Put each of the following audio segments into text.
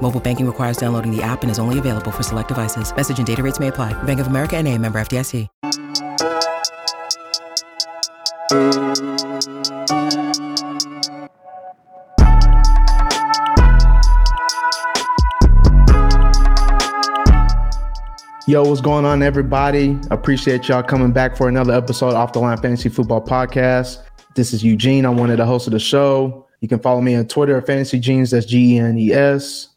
Mobile banking requires downloading the app and is only available for select devices. Message and data rates may apply. Bank of America and a member FDIC. Yo, what's going on, everybody? Appreciate y'all coming back for another episode of off the line fantasy football podcast. This is Eugene. I'm one of the hosts of the show. You can follow me on Twitter at Fantasy. That's G E N E S.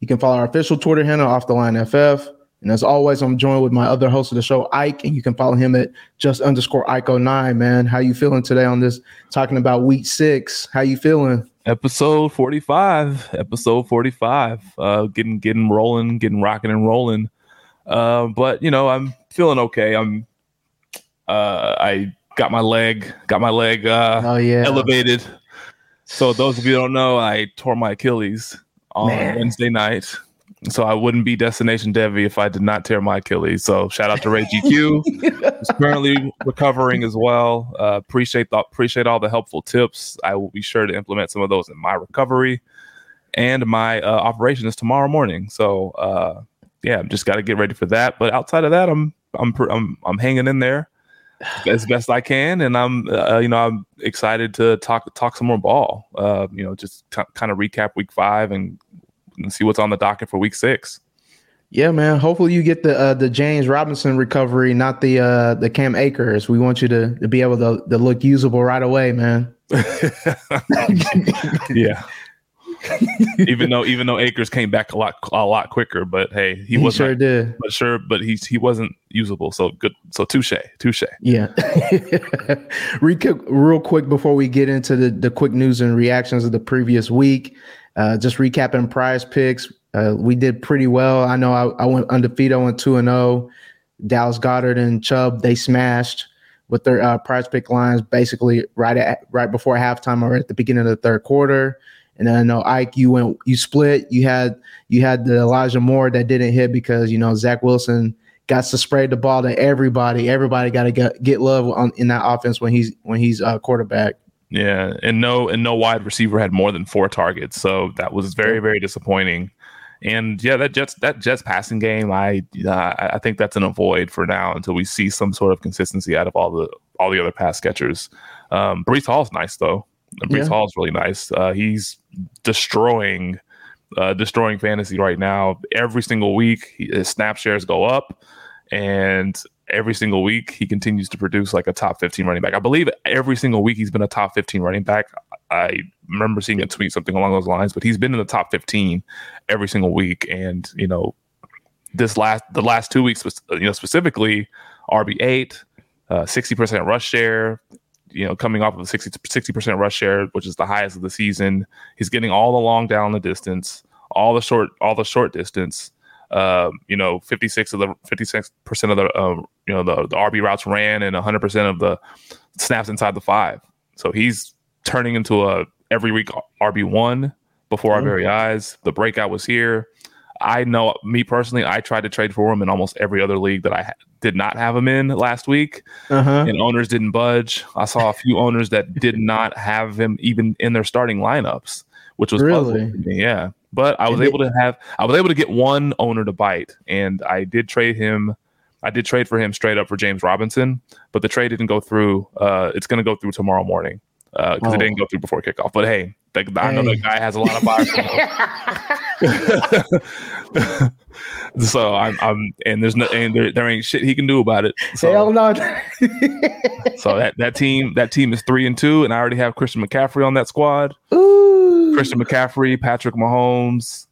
You can follow our official Twitter handle, Off the Line FF. And as always, I'm joined with my other host of the show, Ike, and you can follow him at just underscore Ike09. Man, how you feeling today on this? Talking about week six. How you feeling? Episode 45. Episode 45. Uh, getting getting rolling, getting rocking and rolling. Uh, but you know, I'm feeling okay. I'm uh, I got my leg, got my leg uh, oh, yeah. elevated. So those of you don't know, I tore my Achilles on Man. Wednesday night. So I wouldn't be Destination Devi if I did not tear my Achilles. So shout out to Ray GQ, who's currently recovering as well. Uh, appreciate the, appreciate all the helpful tips. I will be sure to implement some of those in my recovery, and my uh, operation is tomorrow morning. So uh, yeah, I'm just got to get ready for that. But outside of that, I'm I'm I'm I'm hanging in there as best I can, and I'm uh, you know I'm excited to talk talk some more ball. Uh, you know, just t- kind of recap week five and, and, see what's on the docket for week six. Yeah, man. Hopefully you get the uh, the James Robinson recovery, not the uh, the Cam Akers. We want you to, to be able to, to look usable right away, man. yeah. even though even though Akers came back a lot a lot quicker, but hey, he, he was sure did. But sure, but he he wasn't usable. So good. So touche, touche. Yeah. Recap real quick before we get into the the quick news and reactions of the previous week. Uh, just recapping PrizePicks. Uh, we did pretty well. I know I, I went undefeated. I went two and zero. Oh. Dallas Goedert and Chubb they smashed with their uh, prize pick lines basically right at right before halftime or at the beginning of the third quarter. And then I know Ike, you went, you split. You had you had the Elijah Moore that didn't hit because you know Zach Wilson got to spray the ball to everybody. Everybody got to get get love on in that offense when he's when he's a quarterback. Yeah, and no and no wide receiver had more than four targets, so that was very very disappointing. And yeah, that Jets that Jets passing game, I uh, I think that's an avoid for now until we see some sort of consistency out of all the all the other pass catchers. Um, Breece Hall's nice though. Breece yeah. Hall's really nice. Uh, he's destroying uh, destroying fantasy right now. Every single week, his snap shares go up, and every single week he continues to produce like a top 15 running back. I believe every single week he's been a top 15 running back. I remember seeing a tweet something along those lines, but he's been in the top 15 every single week. And you know, this last the last two weeks, was you know, specifically RB eight, uh, sixty percent rush share, you know, coming off of a 60 percent rush share, which is the highest of the season. He's getting all the long down the distance, all the short, all the short distance. Um, you know, 56 of the 56 percent of the um, you know the, the RB routes ran, and 100 percent of the snaps inside the five. So he's turning into a every week RB one before mm-hmm. our very eyes. The breakout was here. I know me personally, I tried to trade for him in almost every other league that I ha- did not have him in last week, uh-huh. and owners didn't budge. I saw a few owners that did not have him even in their starting lineups, which was really, yeah. But I was and able to have, I was able to get one owner to bite, and I did trade him. I did trade for him straight up for James Robinson, but the trade didn't go through. Uh, it's going to go through tomorrow morning because uh, oh. it didn't go through before kickoff. But hey, the, hey. I know the guy has a lot of buyers. so I'm, I'm, and there's no, and there, there ain't shit he can do about it. So, Hell no. so that that team, that team is three and two, and I already have Christian McCaffrey on that squad. Ooh. Christian McCaffrey, Patrick Mahomes,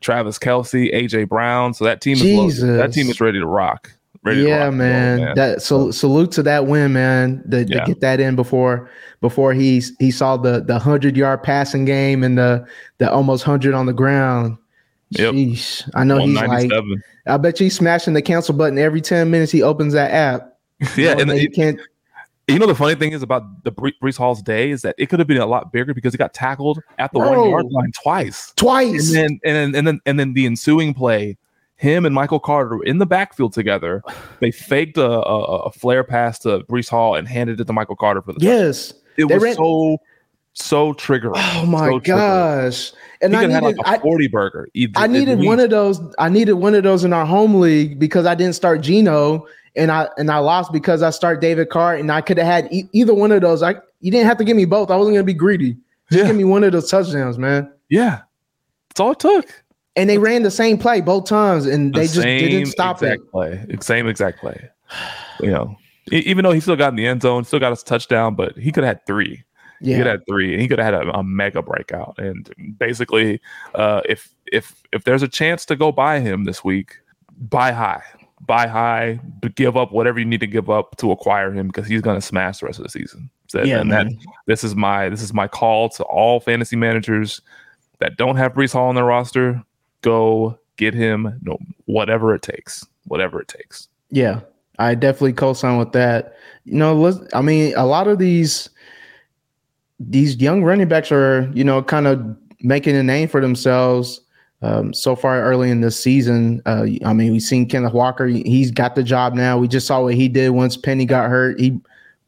Travis Kelce, AJ Brown. So that team is that team is ready to rock. Yeah, man. man. That so salute to that win, man. To, yeah. to, get that in before before he he saw the the hundred yard passing game and the the almost hundred on the ground. Yep. Sheesh. I know he's like. I bet you he's smashing the cancel button every ten minutes he opens that app. yeah, know, and it- can't. you know the funny thing is about the Bre- Breece Hall's day is that it could have been a lot bigger because he got tackled at the Bro. one yard line twice, and Twice. then and then and then and then the ensuing play, him and Michael Carter were in the backfield together. They faked a, a, a flare pass to Breece Hall and handed it to Michael Carter for the touchdown. yes. It they was ran- so so triggering. Oh my So triggering. gosh. And he I needed, like a I, 40 burger. Either, I needed one of those. I needed one of those in our home league because I didn't start Geno and I and I lost because I start David Carr and I could have had e- either one of those. I you didn't have to give me both. I wasn't gonna be greedy. Just Yeah. give me one of those touchdowns, man. Yeah. That's all it took. And they ran the same play both times and The they just didn't same stop it. exact Play. Same exact play. You know, even though he still got in the end zone, still got his touchdown, but he could have had three. Yeah. He could have had three, and he could have had a, a mega breakout. And basically, uh, if if if there's a chance to go buy him this week, buy high, buy high, but give up whatever you need to give up to acquire him because he's going to smash the rest of the season. So, Yeah, and that man. this is my this is my call to all fantasy managers that don't have Breece Hall on their roster. Go get him, no, whatever it takes, whatever it takes. Yeah, I definitely co-sign with that. You know, let's, I mean, a lot of these these young running backs are, you know, kind of making a name for themselves um, so far early in this season. Uh, I mean, we've seen Kenneth Walker; he's got the job now. We just saw what he did once Penny got hurt. He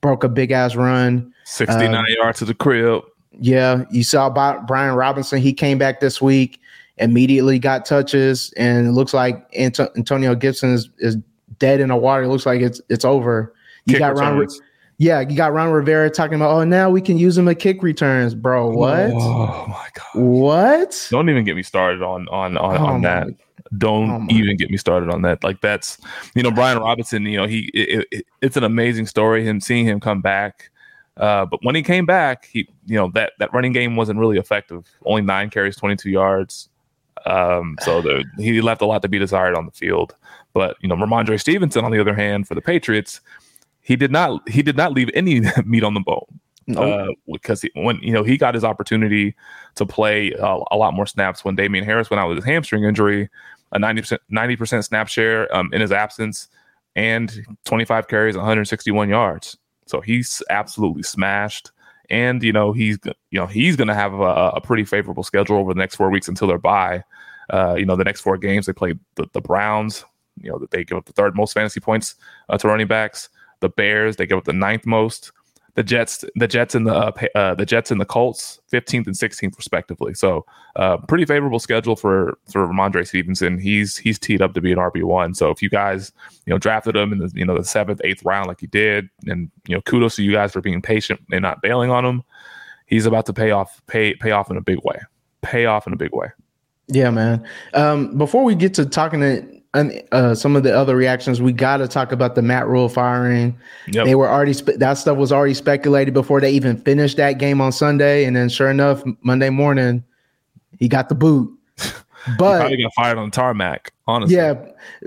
broke a big ass run. Sixty nine yards to the crib. Yeah, you saw about Brian Robinson. He came back this week, immediately got touches, and it looks like Anto- Antonio Gibson is, is dead in the water. It looks like it's it's over. You Kick got Ron, returns. yeah, you got Ron Rivera talking about, oh, now we can use him at kick returns, bro. What? Oh my god! What? Don't even get me started on on on, Oh on that. Don't oh even get me started on that. Like that's you know Brian Robinson. You know he it, it, it's an amazing story. Him seeing him come back. Uh, but when he came back, he you know that that running game wasn't really effective. Only nine carries, twenty two yards. Um, so the, he left a lot to be desired on the field. But you know Rhamondre Stevenson, on the other hand, for the Patriots, he did not he did not leave any meat on the bone Nope. uh, because he, when you know he got his opportunity to play uh, a lot more snaps when Damien Harris went out with his hamstring injury, a ninety percent ninety percent snap share um, in his absence, and twenty five carries, one hundred sixty one yards. So he's absolutely smashed. And you know he's you know he's going to have a, a pretty favorable schedule over the next four weeks until their bye. Uh, you know the next four games they play the, the Browns. You know they give up the third most fantasy points uh, to running backs. The Bears they give up the ninth most the Jets, the Jets and the uh, uh, the Jets and the Colts, fifteenth and sixteenth respectively. So, uh, pretty favorable schedule for for Rhamondre Stevenson. He's he's teed up to be an RB one. So, if you guys you know drafted him in the you know the seventh, eighth round like you did, and you know kudos to you guys for being patient and not bailing on him. He's about to pay off pay pay off in a big way. Pay off in a big way. Yeah, man. Um, before we get to talking to and, uh, some of the other reactions, we got to talk about the Matt Rhule firing. Yep. They were already spe- that stuff was already speculated before they even finished that game on Sunday, and then sure enough, Monday morning, he got the boot. But Probably got fired on the tarmac. Honestly, yeah,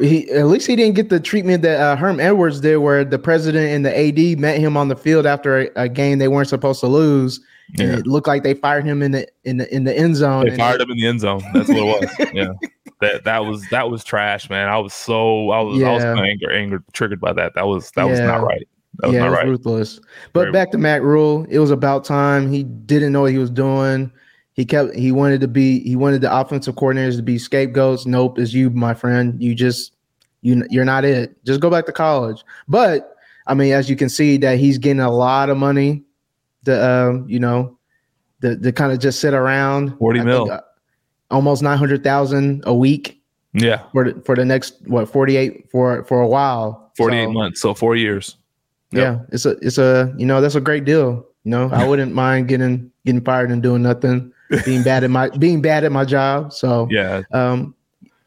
he at least he didn't get the treatment that uh, Herm Edwards did, where the president and the AD met him on the field after a, a game they weren't supposed to lose, and Yeah. it looked like they fired him in the in the in the end zone. They fired him in the end zone. That's what it was. yeah. That that was that was trash, man. I was so I was I was Yeah. kind of anger, angered, triggered by that. That was that was not right. That was yeah, not right. ruthless. But Very- back to Matt Rhule, it was about time. He didn't know what he was doing. He kept he wanted to be he wanted the offensive coordinators to be scapegoats. Nope, it's you, my friend. You just you you're not it. Just go back to college. But I mean, as you can see, that he's getting a lot of money. The um, you know, the the kind of just sit around 40 I mil. uh, almost nine hundred thousand a week Yeah, for the, for the next what forty eight for for a while. forty eight So- months, so four years. Yep. yeah, it's a it's a you know that's a great deal. You know, I wouldn't mind getting getting fired and doing nothing, being bad at my being bad at my job. So Yeah, um,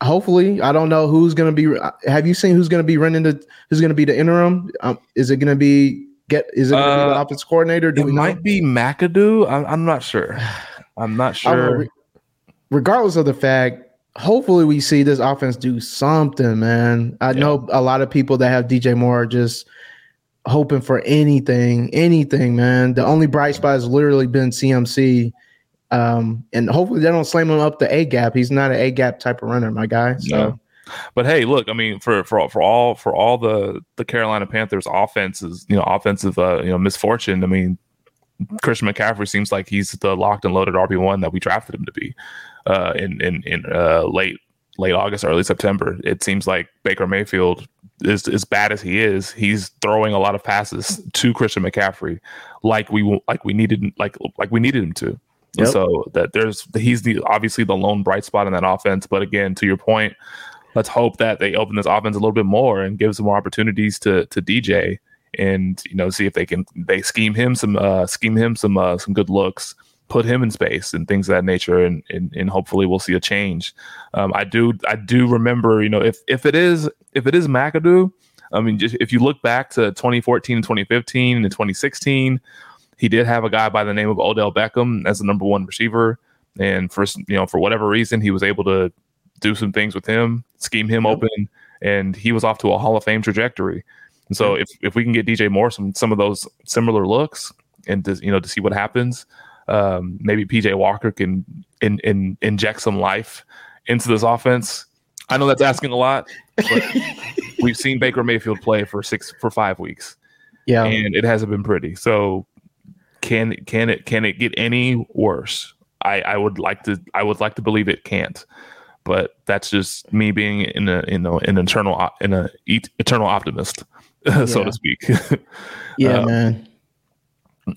hopefully, I don't know who's gonna be. Have you seen who's gonna be running the who's gonna be the interim? Um, is it gonna be get? Is it gonna the Uh, offense coordinator? Do it we know? might be McAdoo. I'm, I'm not sure. I'm not sure. Re- regardless of the fact, hopefully we see this offense do something, man. I Yeah. know a lot of people that have DJ Moore just hoping for anything, anything, man. The only bright spot has literally been CMC. Um, and hopefully they don't slam him up the A gap. He's not an A gap type of runner, my guy. So No. But hey, look, I mean, for for for all for all the the Carolina Panthers offenses, you know, offensive uh, you know misfortune. I mean, Christian McCaffrey seems like he's the locked and loaded RB one that we drafted him to be uh, in in in uh, late late August, early September. It seems like Baker Mayfield is as bad as he is. He's throwing a lot of passes to Christian McCaffrey, like we like we needed like like we needed him to. Yep. So that there's he's the obviously the lone bright spot in that offense. But again, to your point, let's hope that they open this offense a little bit more and give some more opportunities to to DJ and you know see if they can they scheme him some uh scheme him some uh some good looks put him in space and things of that nature. And and, and hopefully we'll see a change. Um i do i do remember you know if if it is if it is mcadoo i mean just if you look back to 2014 and 2015 and 2016 he did have a guy by the name of odell beckham as the number one receiver. And for you know for whatever reason he was able to do some things with him scheme him open and he was off to a hall of fame trajectory and so if, if we can get DJ Moore some some of those similar looks and to, you know to see what happens, um, maybe PJ Walker can in, in, inject some life into this offense. I know that's asking a lot, but we've seen Baker Mayfield play for six for five weeks. Yeah, and it hasn't been pretty. So can can it can it get any worse? I, I would like to I would like to believe it can't but that's just me being in a you know an eternal in a eternal optimist. so to speak. yeah, um, man.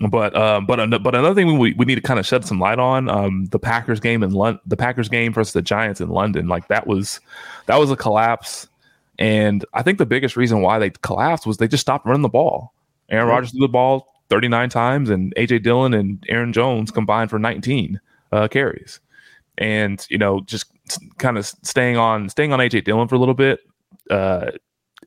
But um, but but another thing we, we need to kind of shed some light on um, the Packers game in London, the Packers game versus the Giants in London, like that was that was a collapse, and I think the biggest reason why they collapsed was they just stopped running the ball. Aaron. Rodgers threw the ball 39 times, and AJ Dillon and Aaron Jones combined for 19 uh, carries, and you know just kind of staying on staying on AJ Dillon for a little bit. Uh,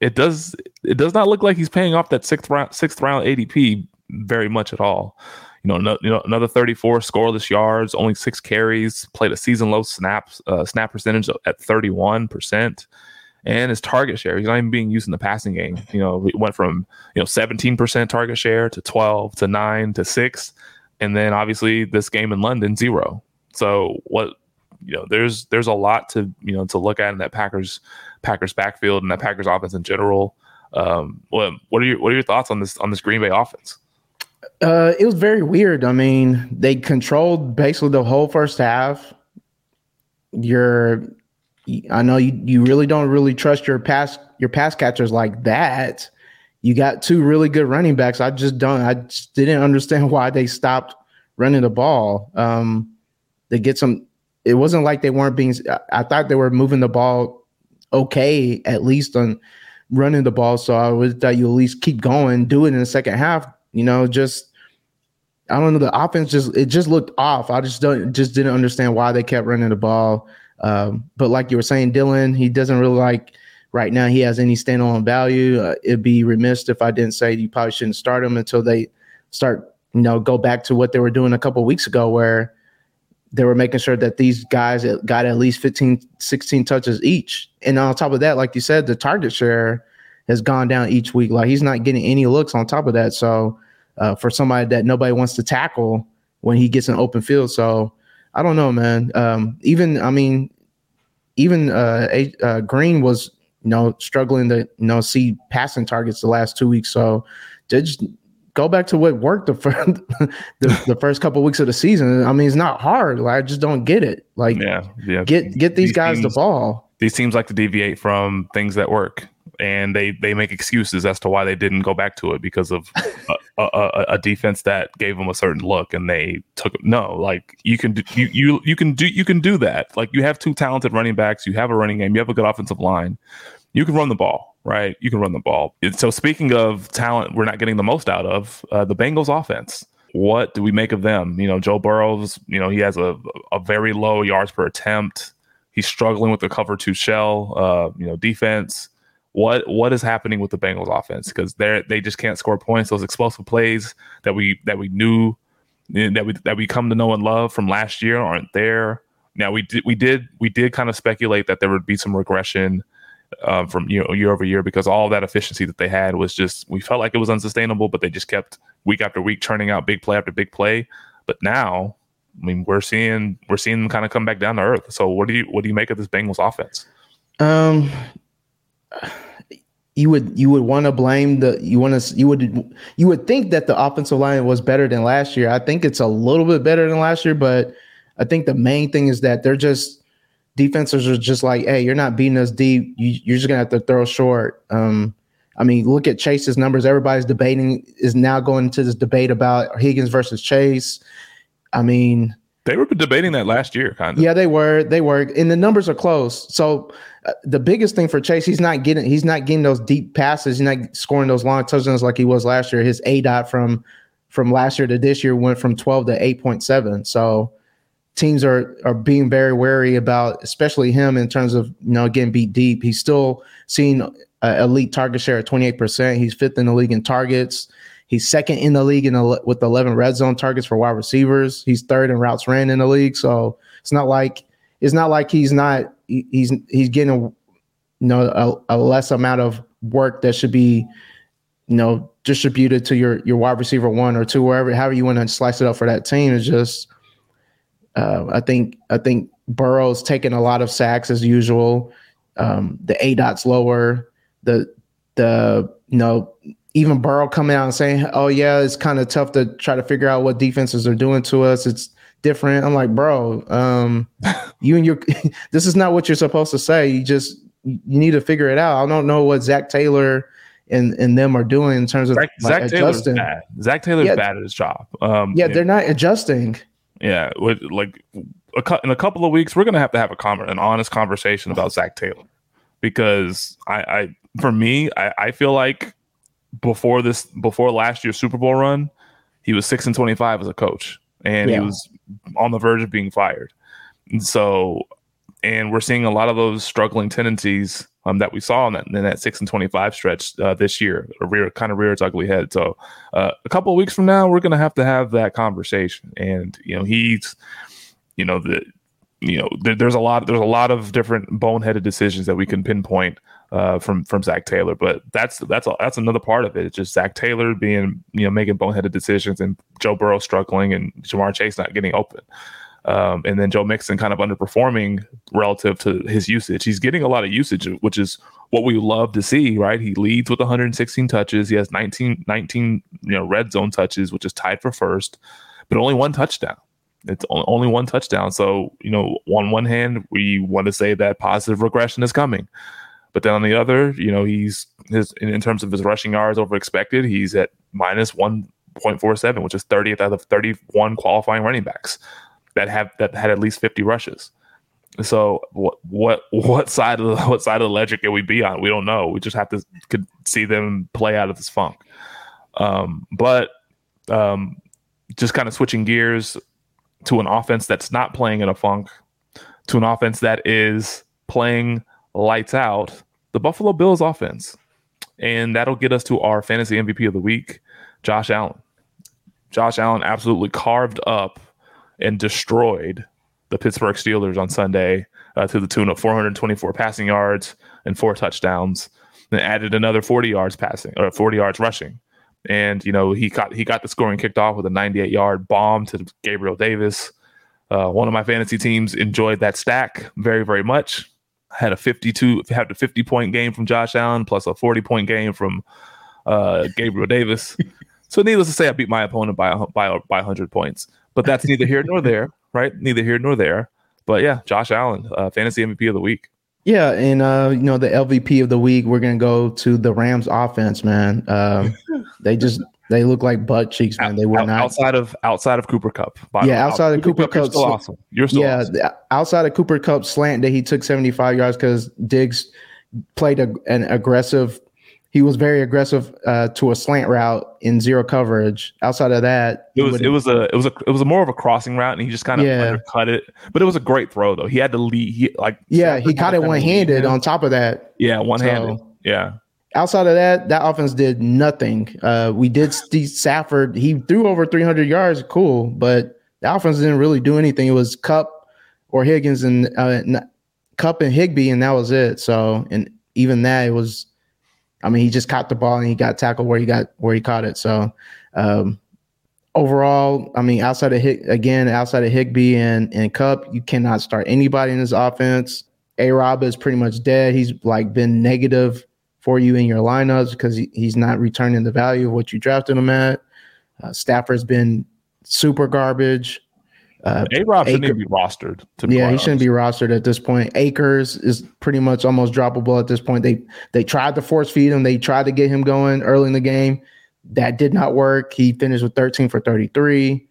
it does it does not look like he's paying off that sixth round sixth round ADP very much at all. You know, no, you know, another 34 scoreless yards, only six carries, played a season low snaps uh, snap percentage at 31 percent, and his target share he's not even being used in the passing game. You know, it went from you know 17 percent target share to 12 to nine to six, and then obviously this game in London zero. So what you know, there's there's a lot to you know to look at in that Packers Packers backfield and that Packers offense in general. Um, what what are your what are your thoughts on this on this Green Bay offense? Uh, it was very weird. I mean, they controlled basically the whole first half. You're, I know you, you really don't really trust your pass your pass catchers like that. You got two really good running backs. I just don't. I just didn't understand why they stopped running the ball. Um, they get some it wasn't like they weren't being. I thought they were moving the ball okay, at least on running the ball. So I would thought you at least keep going, do it in the second half. You know, just I don't know. The offense just it just looked off. I just don't just didn't understand why they kept running the ball. Um, but like you were saying, Dillon, he doesn't really like right now. He has any standalone value. Uh, it'd be remiss if I didn't say you probably shouldn't start him until they start. You know, go back to what they were doing a couple weeks ago, where they were making sure that these guys got at least 15, 16 touches each. And on top of that, like you said, the target share has gone down each week. Like he's not getting any looks on top of that. So uh, for somebody that nobody wants to tackle when he gets an open field. So I don't know, man. Um, even, I mean, even uh, uh, Green was, you know, struggling to, you know, see passing targets the last two weeks. So just go back to what worked the first, the, the, first couple of weeks of the season. I mean, it's not hard. Like, I just don't get it. Like, yeah, yeah. Get get these, these guys teams, the ball. These teams like to deviate from things that work, and they they make excuses as to why they didn't go back to it because of a, a, a, defense that gave them a certain look, and they took no. Like you can do you you you can do you can do that. Like you have two talented running backs, you have a running game, you have a good offensive line, you can run the ball right? You can run the ball. So speaking of talent, we're not getting the most out of uh, the Bengals offense. What do we make of them? You know, Joe Burrows. You know, he has a a very low yards per attempt. He's struggling with the cover two shell. Uh, you know, defense. What what is happening with the Bengals offense? Because they they just can't score points. Those explosive plays that we that we knew that we that we come to know and love from last year aren't there. Now we did we did we did kind of speculate that there would be some regression uh, from you know, year over year because all that efficiency that they had was just we felt like it was unsustainable, but they just kept week after week churning out big play after big play. But now, I mean, we're seeing we're seeing them kind of come back down to earth. So what do you what do you make of this Bengals offense? Um, you would you would want to blame the you want to you would you would think that the offensive line was better than last year. I think it's a little bit better than last year, but I think the main thing is that they're just defenses are just like, hey, you're not beating us deep. You, are just gonna have to throw short. Um, I mean, look at Chase's numbers. Everybody's debating is now going into this debate about Higgins versus Chase. I mean, they were debating that last year, kind of. Yeah, they were. They were, and the numbers are close. So uh, the biggest thing for Chase, he's not getting he's not getting those deep passes. He's not scoring those long touchdowns like he was last year. His aDOT from from last year to this year went from twelve to eight point seven. So teams are are being very wary about, especially him in terms of you know getting beat deep. He's still seeing uh, elite target share at twenty eight percent. He's fifth in the league in targets. He's second in the league in with 11 red zone targets for wide receivers. He's third in routes ran in the league. So it's not like it's not like he's not he's he's getting a, you know a, a less amount of work that should be you know distributed to your your wide receiver one or two wherever however you want to slice it up for that team is just uh, I think I think Burrow's taking a lot of sacks as usual. Um, the aDOT's lower. The the you know even Burrow coming out and saying, "Oh yeah, it's kind of tough to try to figure out what defenses are doing to us. It's different." I'm like, bro, um, you and your this is not what you're supposed to say. You just you need to figure it out. I don't know what Zac Taylor and and them are doing in terms of Zac, like, Zac Taylor's bad. Zac Taylor's yeah, bad at his job. Um, yeah, they're not adjusting. Yeah, with like a, in a couple of weeks, we're gonna have to have a comment, an honest conversation about Zac Taylor because I, I for me, I, I feel like before this before last year's Super Bowl run, he was six and twenty five as a coach, and yeah. he was on the verge of being fired. And so, and we're seeing a lot of those struggling tendencies um, that we saw in that, in that six and twenty five stretch uh, this year, a rear kind of rear its ugly head. So, uh, a couple of weeks from now, we're going to have to have that conversation. And you know, he's, you know, the you know, there, there's a lot there's a lot of different boneheaded decisions that we can pinpoint uh, from from Zac Taylor. But that's that's that's another part of it. It's just Zac Taylor being you know making boneheaded decisions and Joe Burrow struggling and Ja'Marr Chase not getting open. Um, and then Joe Mixon kind of underperforming relative to his usage. He's getting a lot of usage, which is what we love to see, right? He leads with 116 touches. He has 19, 19 you know, red zone touches, which is tied for first, but only one touchdown. It's only one touchdown. So, you know, on one hand, we want to say that positive regression is coming. But then on the other, you know, he's his in, terms of his rushing yards over expected, he's at minus one point four seven, which is 30th out of 31 qualifying running backs that have that had at least 50 rushes. So what what what side of the what side of the ledger can we be on? We don't know. We just have to could see them play out of this funk. Um, but um, just kind of switching gears to an offense that's not playing in a funk, to an offense that is playing lights out the Buffalo Bills offense. And that'll get us to our fantasy MVP of the week, Josh Allen. Josh Allen absolutely carved up and destroyed the Pittsburgh Steelers on Sunday uh, to the tune of 424 passing yards and four touchdowns. Then added another 40 yards passing or 40 yards rushing. And you know he got he got the scoring kicked off with a 98 yard bomb to Gabriel Davis. Uh, one of my fantasy teams enjoyed that stack very very much had a 52 had a 50 point game from Josh Allen plus a 40 point game from uh, Gabriel Davis. so needless to say, I beat my opponent by by by 100 points. But that's neither here nor there, right? Neither here nor there. But yeah, Josh Allen, uh, fantasy MVP of the week. Yeah, and uh, you know the LVP of the week, we're gonna go to the Rams offense, man. Um, they just they look like butt cheeks, man. They were Out, not outside of outside of Cooper Kupp. Yeah, outside of Cooper, Cooper Kupp, still awesome. You're still yeah. Awesome. Outside of Cooper Kupp slant that he took 75 yards because Diggs played a, an aggressive. He was very aggressive uh, to a slant route in zero coverage. Outside of that, it was it was a it was a it was a more of a crossing route, and he just kind of yeah. undercut it. But it was a great throw though. He had to lead. He like yeah, he caught it one handed. On top of that, yeah, one handed. So, yeah outside of that, that offense did nothing. Uh, we did Steve Stafford. He threw over 300 yards, cool, but the offense didn't really do anything. It was Kupp or Higgins and uh, Kupp and Higbee, and that was it. So, and even that, it was. I mean, he just caught the ball and he got tackled where he got where he caught it. So, um, overall, I mean, outside of Hig, again, outside of Higbee and and Kupp, you cannot start anybody in this offense. A Rob is pretty much dead. He's like been negative for you in your lineups because he, he's not returning the value of what you drafted him at. Uh, Stafford's been super garbage. Uh, A Rob shouldn't even be rostered. yeah, he shouldn't be rostered at this point. Akers is pretty much almost droppable at this point. They they tried to force feed him. They tried to get him going early in the game. That did not work. He finished with 13 for 33.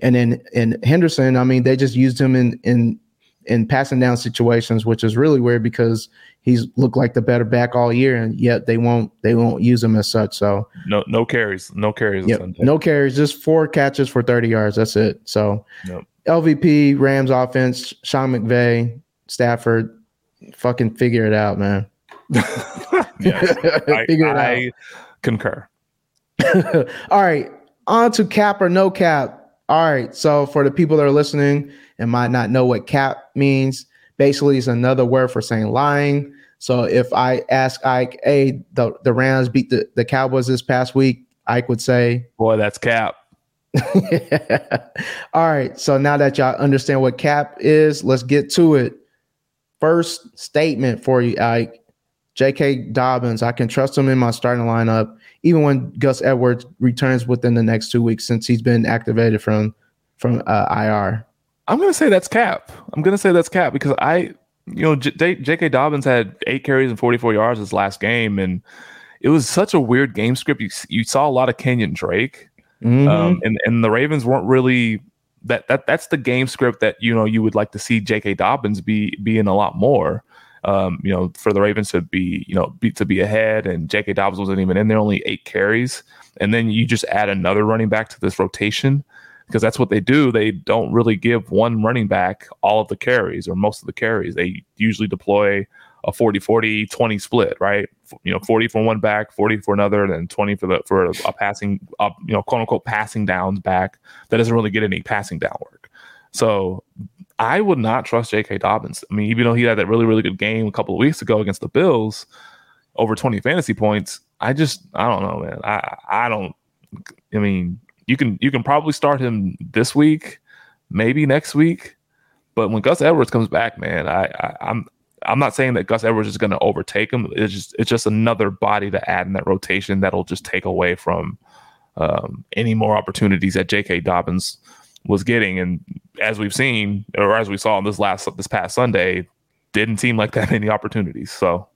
And then in Henderson, I mean, they just used him in in in passing down situations, which is really weird because he's looked like the better back all year, and yet they won't they won't use him as such. So no no carries, no carries. Yep, no carries, just four catches for 30 yards. That's it. So yep. LVP, Rams offense, Sean McVay, Stafford, fucking figure it out, man. yes, I, figure it I out. concur. All right, on to cap or no cap. All right, so for the people that are listening and might not know what cap means, basically it's another word for saying lying. So if I ask Ike, hey, the, the Rams beat the, the Cowboys this past week, Ike would say, Boy, that's cap. All right. So now that y'all understand what cap is, let's get to it. First statement for you, Ike. J.K. Dobbins, I can trust him in my starting lineup, even when Gus Edwards returns within the next two weeks, since he's been activated from from uh, IR. I'm gonna say that's cap. I'm gonna say that's cap because I, you know, J- J.K. Dobbins had eight carries and 44 yards his last game, and it was such a weird game script. You you saw a lot of Kenyan Drake, mm-hmm. um, and and the Ravens weren't really that that that's the game script that you know you would like to see J.K. Dobbins be be in a lot more um, you know, for the Ravens to be, you know, be, to be ahead, and J.K. Dobbins wasn't even in there, only eight carries, and then you just add another running back to this rotation because that's what they do. They don't really give one running back all of the carries or most of the carries. They usually deploy a 40 40 20 split, right? You know, 40 for one back, 40 for another, and then 20 for the for a, a passing you know, quote unquote passing downs back that doesn't really get any passing down work. So I would not trust J.K. Dobbins. I mean, even though he had that really, really good game a couple of weeks ago against the Bills, over 20 fantasy points, I just I don't know, man. I I don't I mean, you can you can probably start him this week, maybe next week. But when Gus Edwards comes back, man, I, I I'm I'm not saying that Gus Edwards is going to overtake him. It's just it's just another body to add in that rotation that'll just take away from um, any more opportunities that J.K. Dobbins was getting. And as we've seen, or as we saw on this last this past Sunday, didn't seem like that many opportunities. So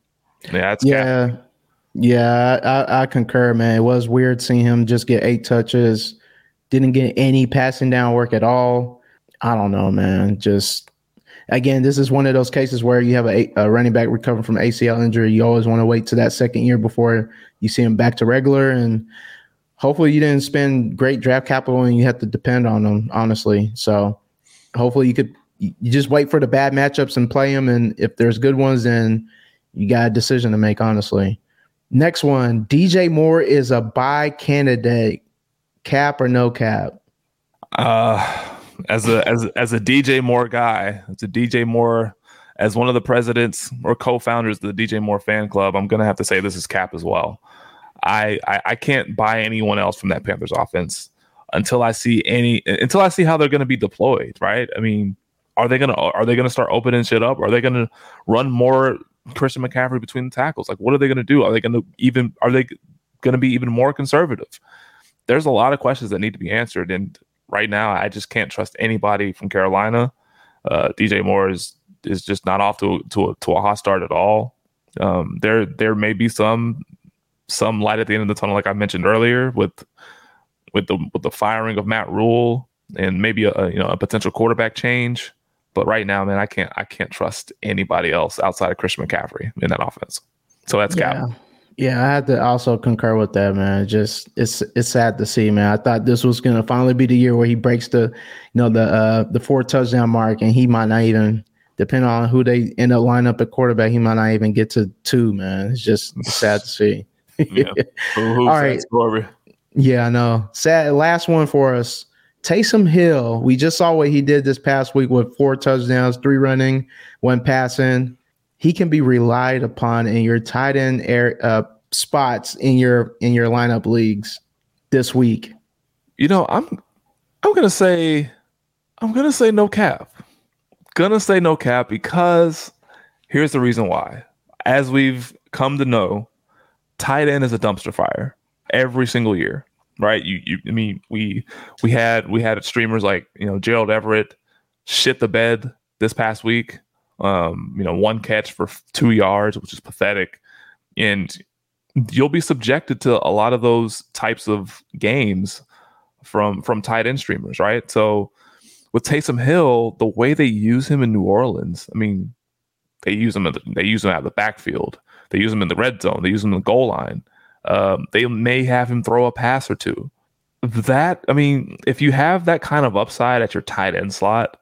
yeah, yeah, cap. yeah. I, I concur, man. It was weird seeing him just get eight touches, didn't get any passing down work at all. I don't know, man. Just again, this is one of those cases where you have a, a running back recovering from ACL injury. You always want to wait to that second year before you see him back to regular and hopefully you didn't spend great draft capital and you have to depend on them, honestly. So hopefully you could you just wait for the bad matchups and play them. And if there's good ones, then you got a decision to make, honestly. Next one, DJ Moore is a buy candidate, cap or no cap? Uh as a as as a DJ Moore guy, as a DJ Moore as one of the presidents or co-founders of the DJ Moore fan club, I'm gonna have to say this is cap as well. I, I, I can't buy anyone else from that Panthers offense until I see any until I see how they're going to be deployed. Right? I mean, are they gonna are they gonna start opening shit up? Are they gonna run more Christian McCaffrey between the tackles? Like, what are they gonna do? Are they gonna even are they gonna be even more conservative? There's a lot of questions that need to be answered, and right now I just can't trust anybody from Carolina. Uh, DJ Moore is is just not off to to a, to a hot start at all. Um, there there may be some some light at the end of the tunnel, like I mentioned earlier, with with the with the firing of Matt Rhule and maybe a, you know a potential quarterback change. But right now, man, I can't I can't trust anybody else outside of Christian McCaffrey in that offense. So that's yeah. Yeah, I had to also concur with that, man. Just it's it's sad to see, man. I thought this was gonna finally be the year where he breaks the, you know, the uh the four touchdown mark, and he might not even, depending on who they end up lining up at quarterback, he might not even get to two, man. It's just sad to see yeah. All right. Yeah, I know. Sad last one for us. Taysom Hill. We just saw what he did this past week with four touchdowns, three running, one passing. He can be relied upon in your tight end air uh, spots in your in your lineup leagues this week. You know, I'm I'm gonna say I'm gonna say no cap. Gonna say no cap because Here's the reason why. As we've come to know, tight end is a dumpster fire every single year, right? You, you, I mean, we we had we had streamers like you know Gerald Everett shit the bed this past week. Um, you know, one catch for two yards, which is pathetic, and you'll be subjected to a lot of those types of games from from tight end streamers, right? So with Taysom Hill, the way they use him in New Orleans, I mean, they use him. The, they use him out of the backfield. They use him in the red zone. They use him in the goal line. Um, they may have him throw a pass or two. That I mean, if you have that kind of upside at your tight end slot,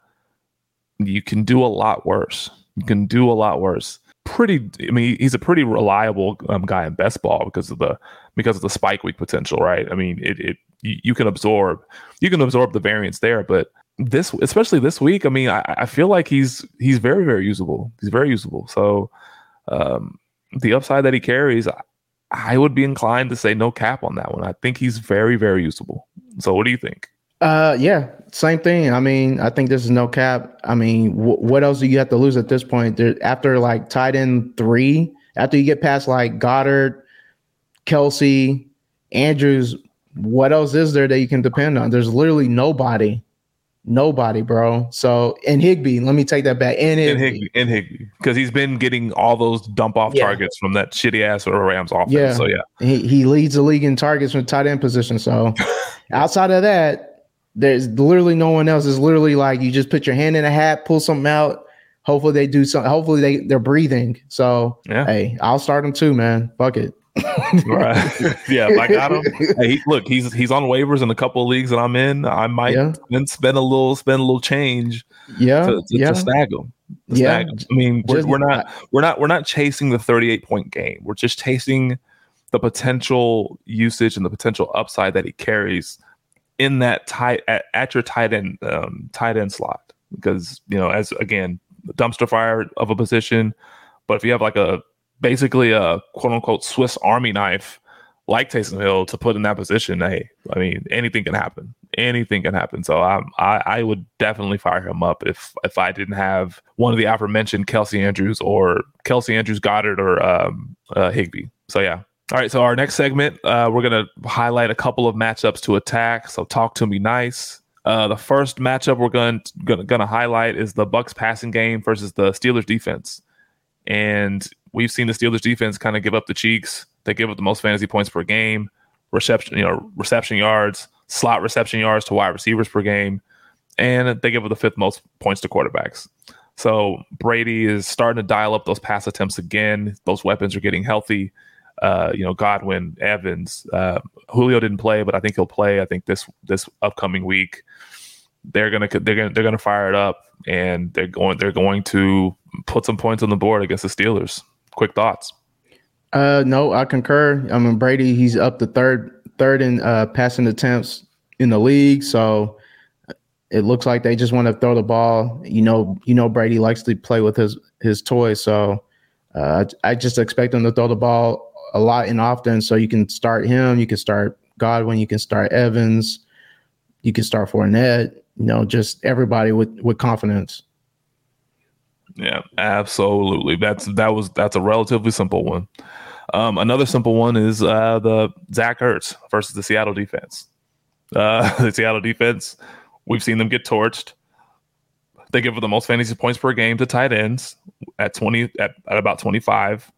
you can do a lot worse. You can do a lot worse. Pretty. I mean, he's a pretty reliable um, guy in best ball because of the because of the spike week potential, right? I mean, it, it you, you can absorb you can absorb the variance there, but this especially this week, I mean, I, I feel like he's he's very very usable. He's very usable. So um, the upside that he carries, I would be inclined to say no cap on that one. I think he's very very usable. So what do you think? Uh, yeah, same thing. I mean, I think this is no cap. I mean, wh- what else do you have to lose at this point? There, after like tight end three, after you get past like Goedert, Kelce, Andrews, what else is there that you can depend on? There's literally nobody. Nobody, bro. So and Higbee, let me take that back. And Higbee, and Higbee, because he's been getting all those dump off yeah. targets from that shitty ass Rams offense. Yeah. So yeah, he, he leads the league in targets from tight end position. So outside of that, there's literally no one else. It's literally like you just put your hand in a hat, pull something out. Hopefully they do something. Hopefully they they're breathing. So yeah. hey, I'll start them too, man. Fuck it right. yeah, I got him. Hey, he, look, he's he's on waivers in a couple of leagues that I'm in. I might yeah. then spend a little spend a little change. Yeah, to, to, yeah. to snag him. To yeah, snag him. I mean, we're, just, we're not we're not we're not chasing the 38 point game. We're just chasing the potential usage and the potential upside that he carries in that tight at, at your tight end um, tight end slot. Because you know, as again, dumpster fire of a position. But if you have like a basically a quote unquote Swiss Army knife like Taysom Hill to put in that position, hey, I mean, anything can happen. Anything can happen. So I, I, I would definitely fire him up if if I didn't have one of the aforementioned Kelce Andrews or Kelce Andrews Goedert or um, uh, Higbee. So yeah. All right. So our next segment, uh, we're gonna highlight a couple of matchups to attack. So talk to me nice. Uh, the first matchup we're going to highlight is the Bucs passing game versus the Steelers defense. And we've seen the Steelers defense kind of give up the cheeks. They give up the most fantasy points per game, reception, you know, reception yards, slot reception yards to wide receivers per game, and they give up the fifth most points to quarterbacks. So Brady is starting to dial up those pass attempts again. Those weapons are getting healthy. Uh, you know, Godwin, Evans, uh, Julio didn't play, but I think he'll play. I think this this upcoming week they're gonna they're gonna they're gonna fire it up and they're going they're going to put some points on the board against the Steelers. Quick thoughts? Uh, no, I concur. I mean, Brady, he's up the third, third in uh, passing attempts in the league. So it looks like they just want to throw the ball. You know, you know, Brady likes to play with his his toys. So uh, I just expect him to throw the ball a lot and often. So you can start him. You can start Godwin. You can start Evans. You can start Fournette. You know, just everybody with with confidence. Yeah, absolutely. That's that was that's a relatively simple one. Um, another simple one is uh, the Zach Ertz versus the Seattle defense. Uh, the Seattle defense, we've seen them get torched. They give the most fantasy points per game to tight ends at twenty at, at about twenty five,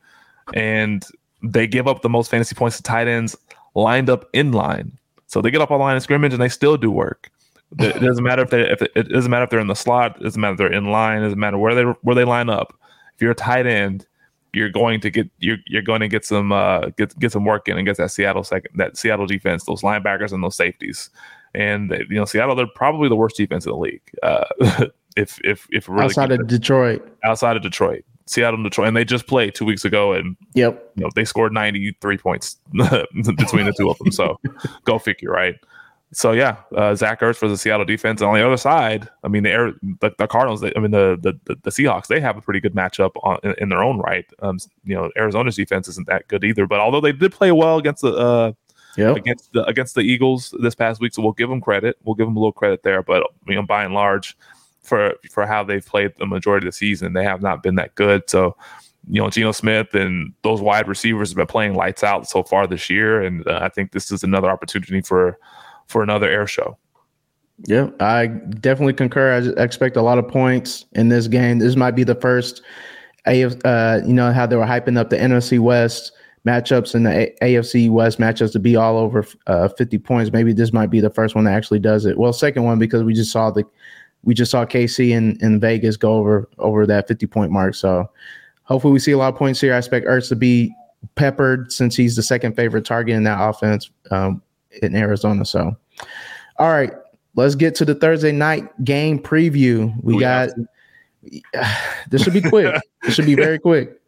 and they give up the most fantasy points to tight ends lined up in line. So they get up on line of scrimmage and they still do work. It doesn't matter if they if it, it doesn't matter if they're in the slot. It doesn't matter if they're in line. It doesn't matter where they where they line up. If you're a tight end, you're going to get you're you're going to get some uh, get get some work in against that Seattle second that Seattle defense, those linebackers and those safeties. And you know Seattle, they're probably the worst defense in the league. Uh, if if if really outside of Detroit, outside of Detroit, Seattle and Detroit, and they just played two weeks ago, and yep, you know they scored ninety three points between the two of them. So go figure, right? so yeah, uh, Zach Ertz for the Seattle defense. And on the other side, I mean the Air, the, the Cardinals. They, I mean the, the the Seahawks. They have a pretty good matchup on, in, in their own right. Um, you know, Arizona's defense isn't that good either. But although they did play well against the uh, yep. against the against the Eagles this past week, so we'll give them credit. We'll give them a little credit there. But you know, by and large, for for how they've played the majority of the season. They have not been that good. So, you know, Geno Smith and those wide receivers have been playing lights out so far this year, and uh, I think this is another opportunity for for another air show. Yeah, I definitely concur. I expect a lot of points in this game. This might be the first, AF, uh, you know, how they were hyping up the NFC West matchups and the AFC West matchups to be all over uh, 50 points. Maybe this might be the first one that actually does it. Well, second one because we just saw the we just saw KC in, in Vegas go over over that 50 point mark. So hopefully we see a lot of points here. I expect Ertz to be peppered since he's the second favorite target in that offense um, in Arizona. So all right, let's get to the Thursday night game preview. We got this should be quick. this should be very quick.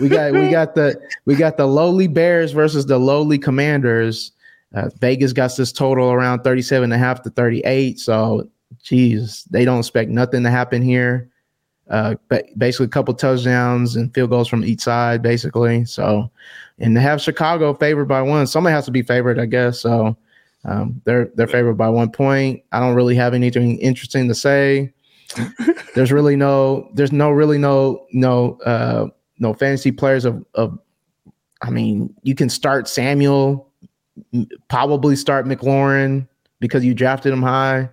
We got we got the we got the lowly Bears versus the lowly Commanders. Uh, Vegas got this total around 37 and a half to 38. So, geez, they don't expect nothing to happen here. Uh, basically, a couple touchdowns and field goals from each side, basically. So, and to have Chicago favored by one, somebody has to be favored, I guess. So, um, they're they're favored by one point. I don't really have anything interesting to say. there's really no there's no really no no uh, no fantasy players of of. I mean, you can start Samuel, probably start McLaurin because you drafted him high.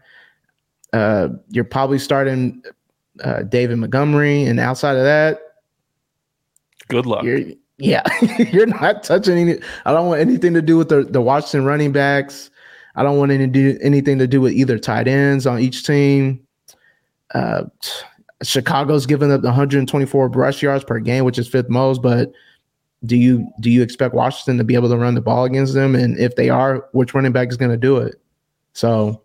Uh, you're probably starting uh, David Montgomery, and outside of that, good luck. You're, yeah, you're not touching any. I don't want anything to do with the the Washington running backs. I don't want any do anything to do with either tight ends on each team. Uh, Chicago's giving up 124 rush yards per game, which is fifth most. But do you do you expect Washington to be able to run the ball against them? And if they are, which running back is going to do it? So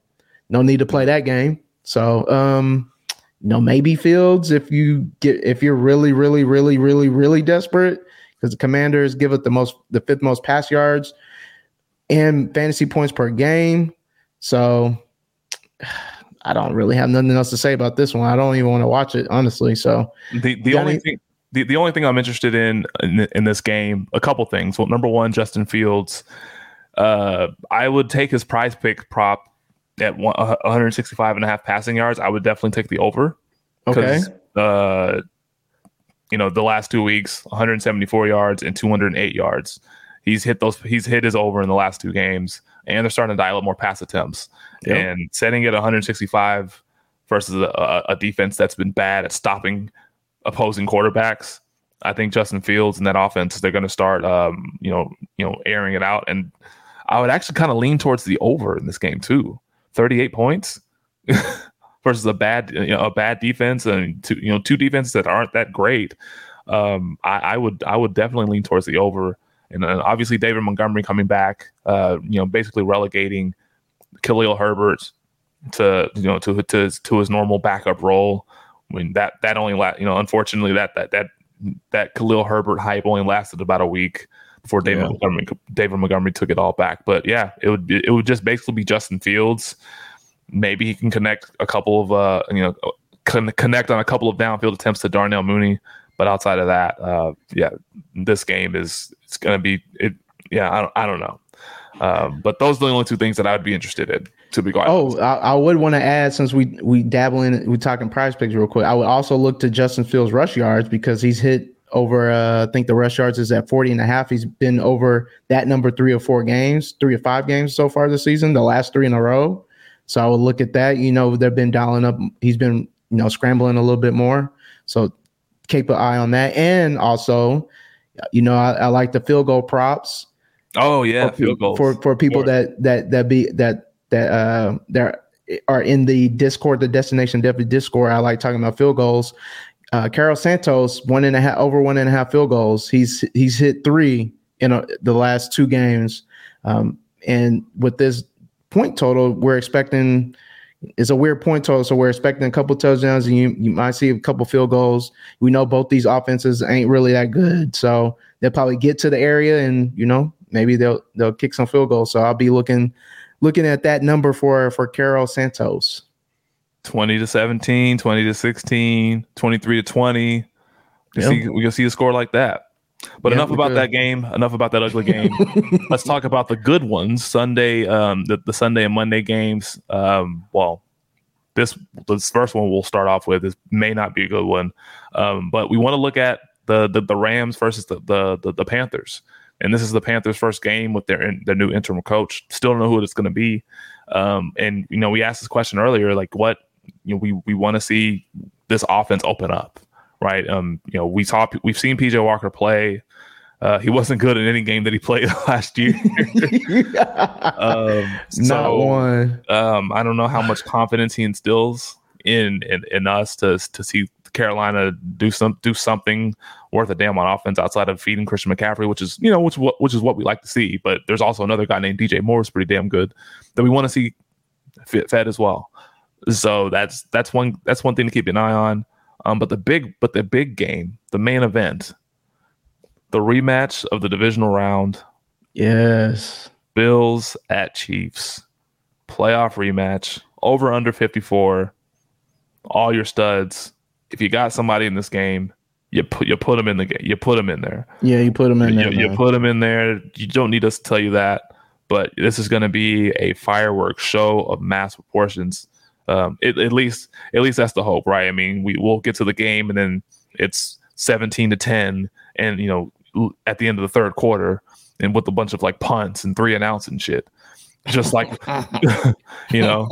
no need to play that game. So um, you know, maybe Fields if you get if you're really, really, really, really, really desperate, because the commanders give it the most the fifth most pass yards and fantasy points per game. So I don't really have nothing else to say about this one. I don't even want to watch it, honestly. So the, the only any- thing the, the only thing I'm interested in, in, in this game, a couple things. Well, number one, Justin Fields. Uh, I would take his prize pick prop at one, 165 and a half passing yards. I would definitely take the over. Okay. Uh, you know, the last two weeks, 174 yards and 208 yards. He's hit those. He's hit his over in the last two games, and they're starting to dial up more pass attempts. Yep. And setting it 165 versus a, a, defense that's been bad at stopping opposing quarterbacks. I think Justin Fields and that offense they're going to start, um, you know, you know, airing it out. And I would actually kind of lean towards the over in this game too. 38 points versus a bad, you know, a bad defense and two, you know, two defenses that aren't that great. Um, I, I would, I would definitely lean towards the over and uh, obviously David Montgomery coming back, uh, you know, basically relegating Khalil Herbert to you know to to to his normal backup role. I mean that that only la- you know unfortunately that that that that Khalil Herbert hype only lasted about a week before David yeah. Montgomery David Montgomery took it all back. But yeah, it would be, it would just basically be Justin Fields. Maybe he can connect a couple of uh you know connect on a couple of downfield attempts to Darnell Mooney. But outside of that, uh, yeah, this game is it's gonna be it. Yeah, I don't I don't know. Um, but those are the only two things that I would be interested in. To be quite oh, I, I, would want to add since we we dabble in we talking PrizePicks real quick. I would also look to Justin Fields rush yards because he's hit over. Uh, I think the rush yards is at 40 and a half. He's been over that number three or four games, three or five games so far this season. The last three in a row. So I would look at that. You know, they've been dialing up. He's been you know scrambling a little bit more. So keep an eye on that. And also, you know, I, I like the field goal props. Oh yeah, for, field goals for for people that that that be that that uh that are in the Discord, the Destination Definitely Discord. I like talking about field goals. Uh, Cairo Santos one and a half over one and a half field goals. He's he's hit three in a, the last two games, um, and with this point total, we're expecting it's a weird point total, so we're expecting a couple touchdowns, and you you might see a couple field goals. We know both these offenses ain't really that good, so they'll probably get to the area, and you know maybe they'll they'll kick some field goals. So I'll be looking looking at that number for for Cairo Santos. 20 to 17, 20 to 16, 23 to 20. You see, we'll see a score like that. But enough about that game. Enough about that ugly game. Let's talk about the good ones. Sunday, um, the, the Sunday and Monday games. Um, well, this this first one we'll start off with. This may not be a good one, um, but we want to look at the, the the Rams versus the, the the the Panthers. And this is the Panthers' first game with their in, their new interim coach. Still don't know who it's going to be. Um, and you know, we asked this question earlier, like what you know, we we want to see this offense open up, right? Um, you know, we saw we've seen PJ Walker play. Uh, he wasn't good in any game that he played last year. um, so, Not one. Um, I don't know how much confidence he instills in in, in us to to see Carolina do some do something worth a damn on offense outside of feeding Christian McCaffrey, which is you know which which is what we like to see. But there's also another guy named DJ Moore who's pretty damn good that we want to see fit fed as well. So that's that's one that's one thing to keep an eye on. Um, but the big but the big game, the main event, the rematch of the divisional round. Yes. Bills at Chiefs. Playoff rematch. Over under 54. All your studs if you got somebody in this game, you put you put them in the game. You put them in there. Yeah, you put them in you, there. You, you put them in there. You don't need us to tell you that, but this is going to be a fireworks show of mass proportions. Um, it, at least, at least that's the hope, right? I mean, we will get to the game, and then it's seventeen to ten, and you know, at the end of the third quarter, and with a bunch of like punts and three and outs and shit, just like you know.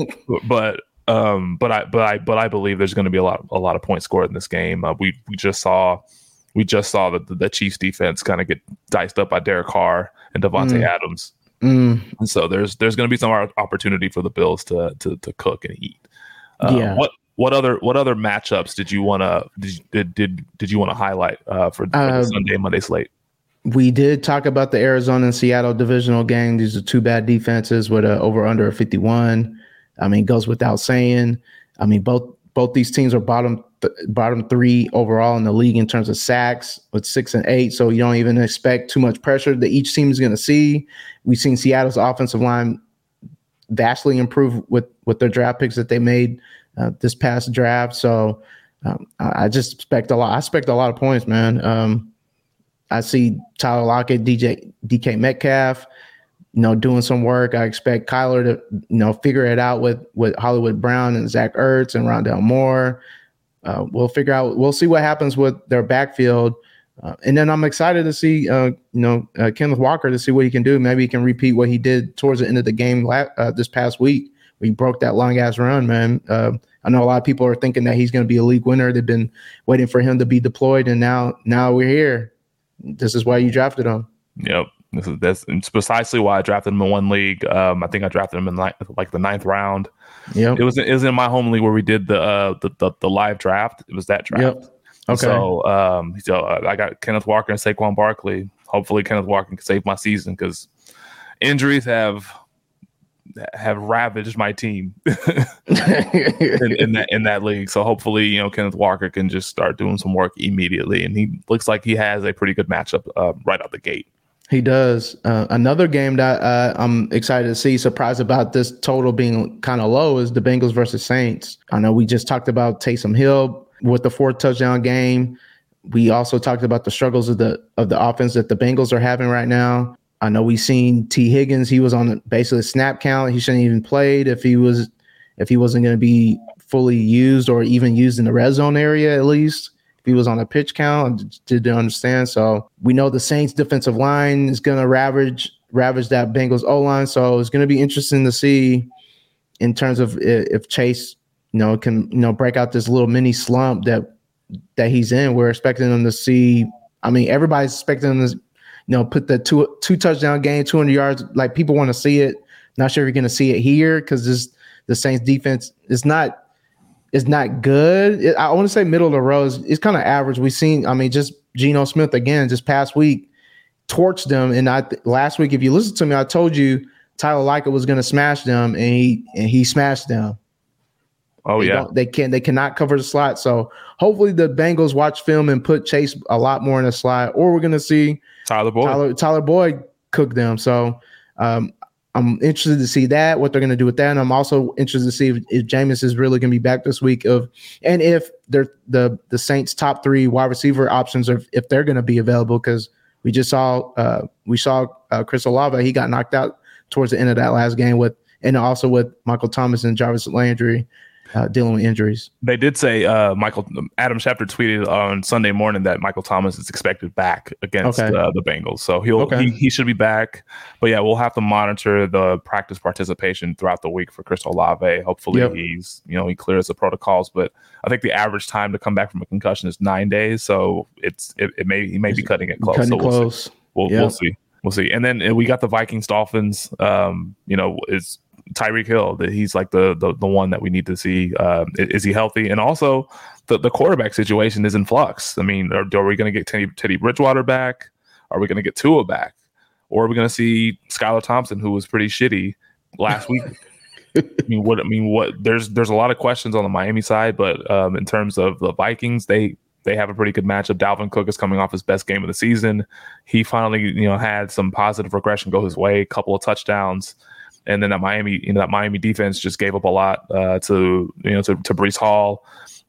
But um, but I but I but I believe there's going to be a lot a lot of points scored in this game. Uh, we we just saw we just saw that the, the Chiefs defense kind of get diced up by Derek Carr and Davante mm. Adams. Mm. And so there's there's going to be some opportunity for the Bills to to, to cook and eat. Uh, yeah. What what other what other matchups did you want to did, did did you want to highlight uh, for, for uh, the Sunday Monday slate? We did talk about the Arizona and Seattle divisional game. These are two bad defenses with a over under 51. I mean, goes without saying. I mean, both both these teams are bottom th- bottom three overall in the league in terms of sacks with six and eight. So you don't even expect too much pressure that each team is going to see. We've seen Seattle's offensive line vastly improve with with their draft picks that they made uh, this past draft. So um, I just expect a lot. I expect a lot of points, man. Um, I see Tyler Lockett, DJ, DK Metcalf you know, doing some work. I expect Kyler to, you know, figure it out with with Hollywood Brown and Zach Ertz and Rondale Moore. Uh, we'll figure out. We'll see what happens with their backfield, uh, and then I'm excited to see, uh, you know, uh, Kenneth Walker to see what he can do. Maybe he can repeat what he did towards the end of the game la- uh, this past week. We broke that long ass run, man. Uh, I know a lot of people are thinking that he's going to be a league winner. They've been waiting for him to be deployed, and now now we're here. This is why you drafted him. Yep. This is that's precisely why I drafted him in one league. Um, I think I drafted him in like, like the ninth round. Yeah, it was it was in my home league where we did the uh the the, the live draft. It was that draft. Yep. Okay. So um, so uh, I got Kenneth Walker and Saquon Barkley. Hopefully, Kenneth Walker can save my season because injuries have have ravaged my team in, in, that in that league. So hopefully, you know, Kenneth Walker can just start doing some work immediately, and he looks like he has a pretty good matchup uh, right out the gate. He does. Uh, another game that uh, I'm excited to see, surprised about this total being kind of low, is the Bengals versus Saints. I know we just talked about Taysom Hill with the fourth touchdown game. We also talked about the struggles of the of the offense that the Bengals are having right now. I know we've seen Tee Higgins. He was on basically snap count. He shouldn't even played if he was if he wasn't going to be fully used or even used in the red zone area at least he was on a pitch count. Didn't understand. So we know the Saints defensive line is going to ravage ravage that Bengals O line. So it's going to be interesting to see in terms of if Chase, you know, can you know break out this little mini slump that that he's in. We're expecting him to see. I mean, everybody's expecting him to, you know, put the two two touchdown game, two hundred yards. Like people want to see it. Not sure if you're going to see it here because this the Saints defense is not is not good. It, I want to say middle of the road. It's, it's kind of average. We've seen, I mean, just Geno Smith again, just past week, torched them. And I last week, if you listen to me, I told you Tyler Lockett was going to smash them, and he and he smashed them. Oh they yeah, they can they cannot cover the slot. So hopefully the Bengals watch film and put Chase a lot more in the slot, or we're going to see Tyler Boyd Tyler, Tyler Boyd cook them. So um, I'm interested to see that what they're going to do with that, and I'm also interested to see if, if Jameis is really going to be back this week. Of and if they're the the Saints' top three wide receiver options are if they're going to be available because we just saw uh, we saw uh, Chris Olave he got knocked out towards the end of that last game with and also with Michael Thomas and Jarvis Landry. Uh, dealing with injuries. They did say uh, Michael Adam Schefter tweeted on Sunday morning that Michael Thomas is expected back against Okay. uh, the Bengals, so he'll Okay. he, he should be back. But yeah, we'll have to monitor the practice participation throughout the week for Chris Olave. Hopefully, Yep. he's you know he clears the protocols, but I think the average time to come back from a concussion is nine days, so it's it, it may he may be cutting it close. Cutting so we'll see. close. We'll, Yeah. we'll see. We'll see. And then we got the Vikings Dolphins. Um, you know, is Tyreek Hill that he's like the, the the one that we need to see. Um, i- is, he healthy? And also, the the quarterback situation is in flux. I mean, are, are we going to get Teddy, Teddy Bridgewater back? Are we going to get Tua back? Or are we going to see Skylar Thompson, who was pretty shitty last week? I mean, what I mean, what there's there's a lot of questions on the Miami side, but um, in terms of the Vikings, they they have a pretty good matchup. Dalvin Cook is coming off his best game of the season. He finally, you know, had some positive regression go his way, a couple of touchdowns, and then that Miami, you know, that Miami defense just gave up a lot uh, to you know to to Breece Hall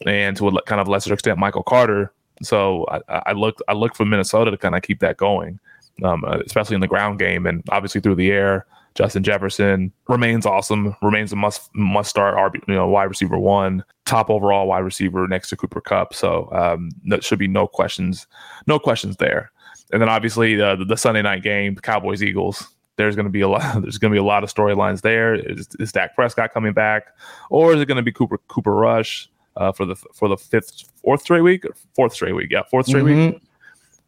and to a kind of lesser extent Michael Carter. So I, I looked I looked for Minnesota to kind of keep that going, um, uh, especially in the ground game and obviously through the air. Justin Jefferson remains awesome, remains a must must start RB, you know, wide receiver one, top overall wide receiver next to Cooper Kupp. So um, there should be no questions, no questions there. And then obviously uh, the, the Sunday night game, Cowboys Eagles. There's going to be a lot. There's going to be a lot of storylines there. Is, is Dak Prescott coming back, or is it going to be Cooper Cooper Rush uh, for the for the fifth, fourth straight week, or fourth straight week? Yeah, fourth straight week Mhm.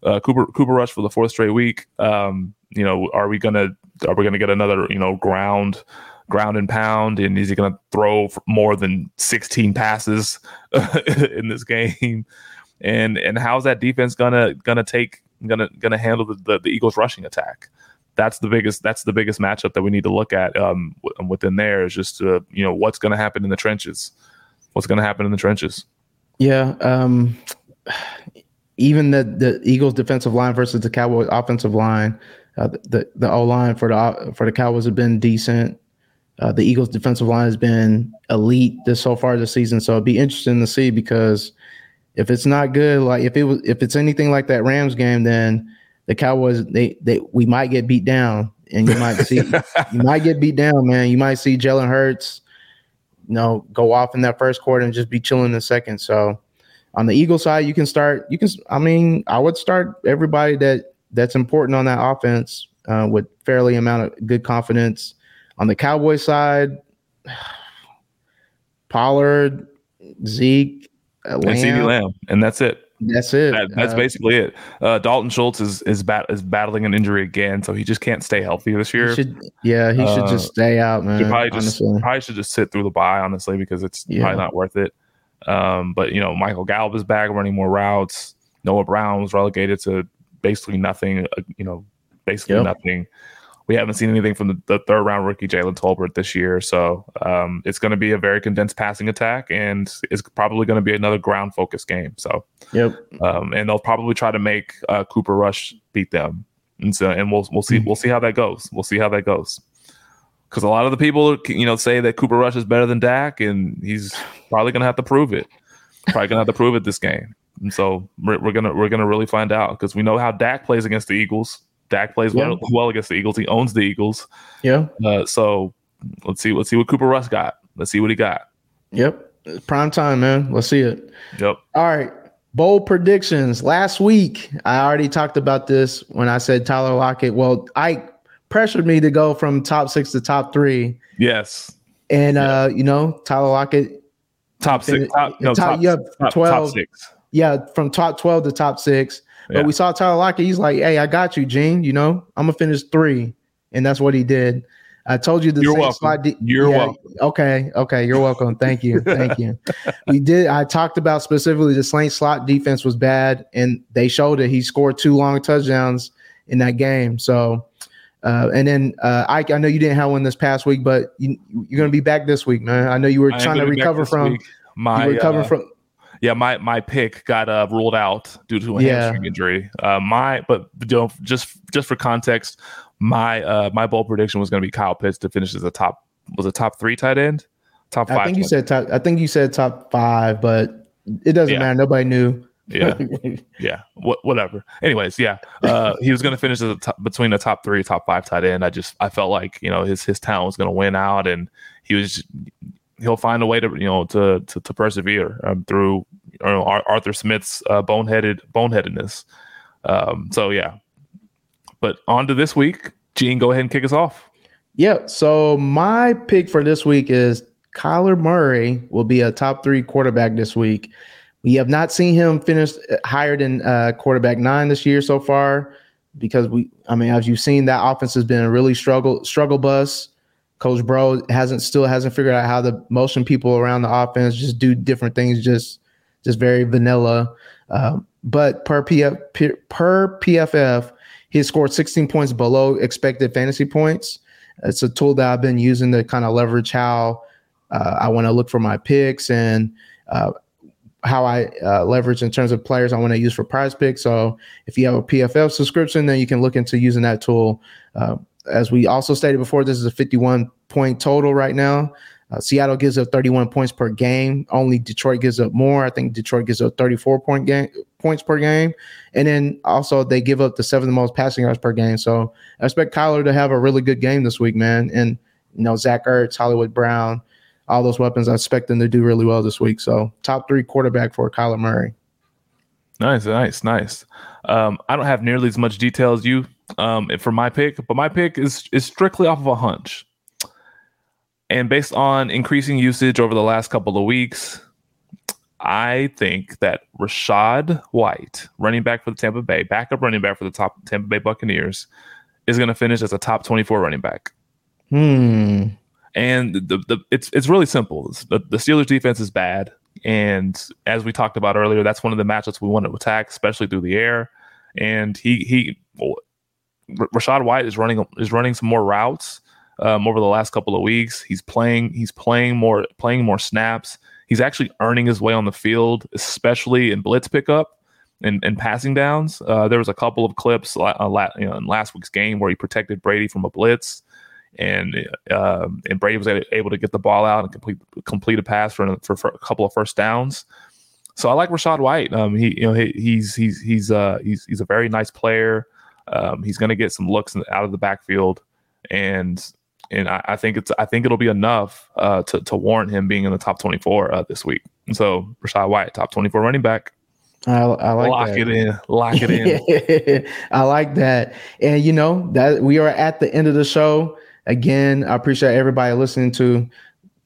uh, Cooper Cooper Rush for the fourth straight week. Um, you know, are we gonna are we gonna get another you know ground ground and pound, and is he gonna throw more than sixteen passes in this game? And and how's that defense gonna gonna take gonna gonna handle the, the, the Eagles rushing attack? That's the biggest that's the biggest matchup that we need to look at um, w- within there is just uh, you know what's going to happen in the trenches. What's going to happen in the trenches? Yeah. Um, even the the Eagles defensive line versus the Cowboys offensive line, uh, the the O line for the for the Cowboys have been decent. Uh, the Eagles defensive line has been elite this so far this season, so it'd be interesting to see because if it's not good, like if it was if it's anything like that Rams game, then the Cowboys they they we might get beat down, and you might see you might get beat down, man. You might see Jalen Hurts, you know, go off in that first quarter and just be chilling in the second. So on the Eagle side, you can start. You can. I mean, I would start everybody that that's important on that offense uh, with fairly amount of good confidence. On the Cowboy side, Pollard, Zeke, uh, And Lamb. Lamb, and that's it. That's it. That, that's Uh, basically it. Uh, Dalton Schultz is is, bat- is battling an injury again, so he just can't stay healthy this he year. should, yeah, he should Uh, just stay out, man. Should probably just probably should just sit through the bye, honestly, because it's Yeah. probably not worth it. Um, but you know, Michael Gallup is back running more routes. Noah Brown was relegated to basically nothing. Uh, you know, basically Yep. nothing. We haven't seen anything from the, the third round rookie Jalen Tolbert this year, so um, it's going to be a very condensed passing attack, and it's probably going to be another ground focused game. So Yep. um, and they'll probably try to make uh, Cooper Rush beat them. And so, and we'll we'll see Hmm. we'll see how that goes. We'll see how that goes. Because a lot of the people, you know, say that Cooper Rush is better than Dak, and he's probably going to have to prove it. Probably going to have to prove it this game. And so we're, we're gonna we're gonna really find out because we know how Dak plays against the Eagles. Dak plays Yeah. well, well against the Eagles. He owns the Eagles. Yeah. Uh, so let's see let's see what Cooper Rush got. Let's see what he got. Yep. It's prime time, man. Let's see it. Yep. All right. Bold predictions. Last week, I already talked about this when I said Tyler Lockett. Well, I pressured me to go from top six to top three. Yes. And uh, you know, Tyler Lockett, Top six. Top, no, Top- top, yeah, top, top 12. six. yeah, from top 12 to top six. Yeah. But we saw Tyler Lockett. He's like, hey, I got you, Gene. You know, I'm gonna finish three. And that's what he did. I told you the You're same welcome. slot de- You're welcome. Okay, okay, you're welcome. Thank you, thank you. We did. I talked about specifically the slant slot defense was bad, and they showed it. He scored two long touchdowns in that game. So, uh, and then uh, Ike, I know you didn't have one this past week, but you, you're going to be back this week, man. I know you were I trying to gonna be back recover from. week. my you recover uh, from. Yeah my my pick got uh, ruled out due to a Yeah. hamstring injury. Uh, my but you know, just just for context, my uh my bold prediction was going to be Kyle Pitts to finish as a top was a top three tight end, top five. I think you said top. I think you said top five, but it doesn't Yeah. matter. Nobody knew. yeah yeah wh- whatever. Anyways, yeah, uh, he was going to finish as a top, between the top three, top five tight end. I just I felt like you know his his talent was going to win out, and he was he'll find a way to you know to to, to persevere um, through you know, Arthur Smith's uh, boneheaded boneheadedness. Um, so yeah, but on to this week. Gene, go ahead and kick us off. Yeah. So my pick for this week is Kyler Murray will be a top three quarterback this week. We have not seen him finish higher than uh, quarterback nine this year so far because we, I mean, as you've seen, that offense has been a really struggle struggle bus. Coach Bro hasn't still hasn't figured out how the motion people around the offense just do different things, just just very vanilla. Um, but per PF, per PFF, he scored 16 points below expected fantasy points. It's a tool that I've been using to kind of leverage how uh, I want to look for my picks and uh, how I uh, leverage in terms of players I want to use for PrizePicks. So if you have a PFF subscription, then you can look into using that tool. As we also stated before, this is a 51 point total right now. Uh, Seattle gives up 31 points per game. Only Detroit gives up more. I think Detroit gives up 34 point game points per game, and then also they give up the seventh most passing yards per game. So I expect Kyler to have a really good game this week, man. And you know Zach Ertz, Hollywood Brown, all those weapons. I expect them to do really well this week. So top three quarterback for Kyler Murray. Nice, nice, nice. Um, I don't have nearly as much detail as you um, for my pick, but my pick is is strictly off of a hunch. And based on increasing usage over the last couple of weeks, I think that Rachaad White, running back for the Tampa Bay, backup running back for the top Tampa Bay Buccaneers, is going to finish as a top 24 running back. Hmm. And the, the it's it's really simple. The, the Steelers defense is bad, and as we talked about earlier, that's one of the matchups we want to attack, especially through the air. And he he, Rachaad White is running is running some more routes um, over the last couple of weeks. He's playing he's playing more playing more snaps. He's actually earning his way on the field, especially in blitz pickup and, and passing downs. Uh, there was a couple of clips uh, you know, in last week's game where he protected Brady from a blitz and uh, and Brady was able to get the ball out and complete complete a pass for, for, for a couple of first downs. So I like Rachaad White. Um, he you know he, he's he's he's uh he's he's a very nice player. Um, he's going to get some looks out of the backfield, and and I, I, think it's I think it'll be enough uh, to to warrant him being in the top twenty four uh, this week. And so Rachaad White, top twenty four running back. I, I like lock that. it in, lock it in. I like that, and you know that we are at the end of the show. Again, I appreciate everybody listening to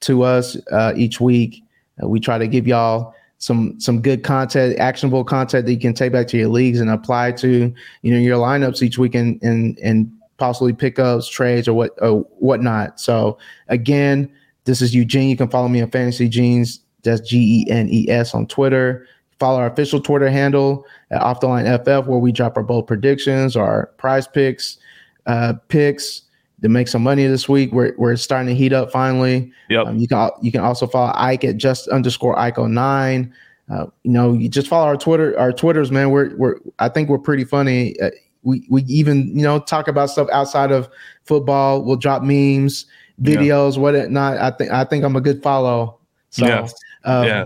to us uh, each week. Uh, we try to give y'all some some good content, actionable content that you can take back to your leagues and apply to you know your lineups each week and and and possibly pickups, trades, or what or whatnot. So again, this is Eugene. You can follow me on Fantasy Genes. That's G E N E S on Twitter. Follow our official Twitter handle at Off the Line FF, where we drop our bold predictions, our PrizePicks, uh, picks to make some money this week. We're, we're starting to heat up finally. Yep. Um, you can you can also follow Ike at just underscore Ike 09. Uh, you know, you just follow our Twitter, our Twitters, man. We're we're I think we're pretty funny. Uh, we we even you know talk about stuff outside of football. We'll drop memes, videos, yeah. whatnot. I think I think I'm a good follow. So, yes. Um, yeah,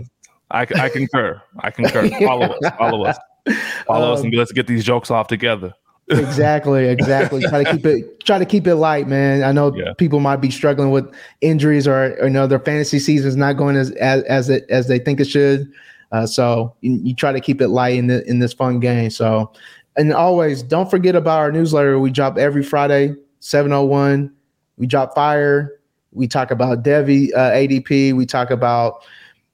I I concur. I concur. follow us. Follow us. Follow um, us, and let's get these jokes off together exactly, exactly. try to keep it try to keep it light, man. I know yeah. people might be struggling with injuries or, or you know their fantasy season is not going as as as, it, as they think it should. Uh, so you, you, try to keep it light in the, in this fun game. So and always don't forget about our newsletter. We drop every Friday, 701. We drop fire. We talk about Devi uh, ADP. We talk about,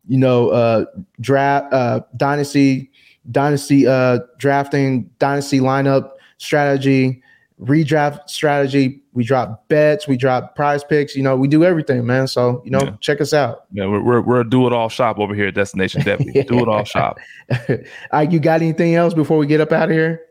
you know, uh, draft, uh, dynasty, dynasty uh, drafting, dynasty lineup strategy, redraft strategy. We drop bets, we drop PrizePicks. You know, we do everything, man. So you know, yeah. check us out. Yeah, we're we're, we're a do it all shop over here at Destination Deputy. do it all shop. uh, you got anything else before we get up out of here?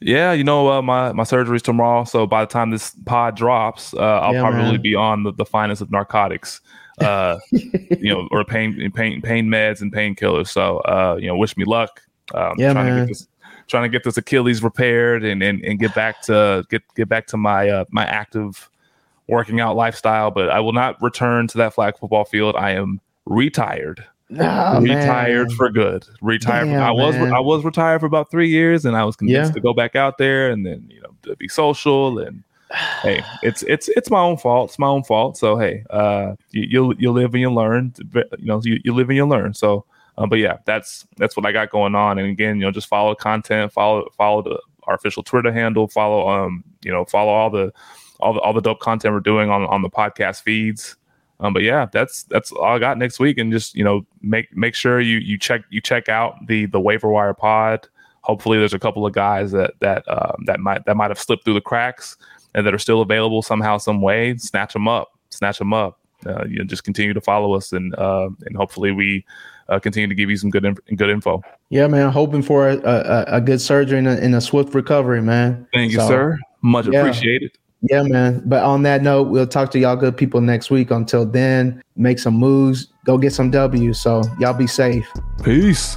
Yeah, you know, uh, my my surgery's tomorrow, so by the time this pod drops, uh, I'll yeah, probably man. be on the, the finest of narcotics, uh, you know, or pain pain pain meds and painkillers. So, uh, you know, wish me luck. Um, yeah, man. This, trying to get this Achilles repaired and and, and get back to get get back to my uh, my active working out lifestyle. But I will not return to that flag football field. I am retired. Oh, retired man. for good. Retired. Damn, I was man. I was retired for about three years, and I was convinced Yeah. to go back out there and then you know to be social and hey, it's it's it's my own fault. It's my own fault. So hey, uh, you, you'll you'll live and you learn. You know, you, you live and you learn. So, uh, but yeah, that's that's what I got going on. And again, you know, just follow content, follow follow the our official Twitter handle, follow um, you know, follow all the all the all the dope content we're doing on on the podcast feeds. Um, but yeah, that's that's all I got next week, and just you know make make sure you you check you check out the the waiver wire pod. Hopefully, there's a couple of guys that that um, that might that might have slipped through the cracks and that are still available somehow, some way. Snatch them up, snatch them up. Uh, you know, just continue to follow us, and uh, and hopefully we uh, continue to give you some good inf- good info. Yeah, man. Hoping for a, a, a good surgery and a, and a, swift recovery, man. Thank you, so, sir. Much yeah. appreciated. Yeah, man. But on that note, we'll talk to y'all good people next week. Until then, make some moves, go get some W's. So y'all be safe. Peace.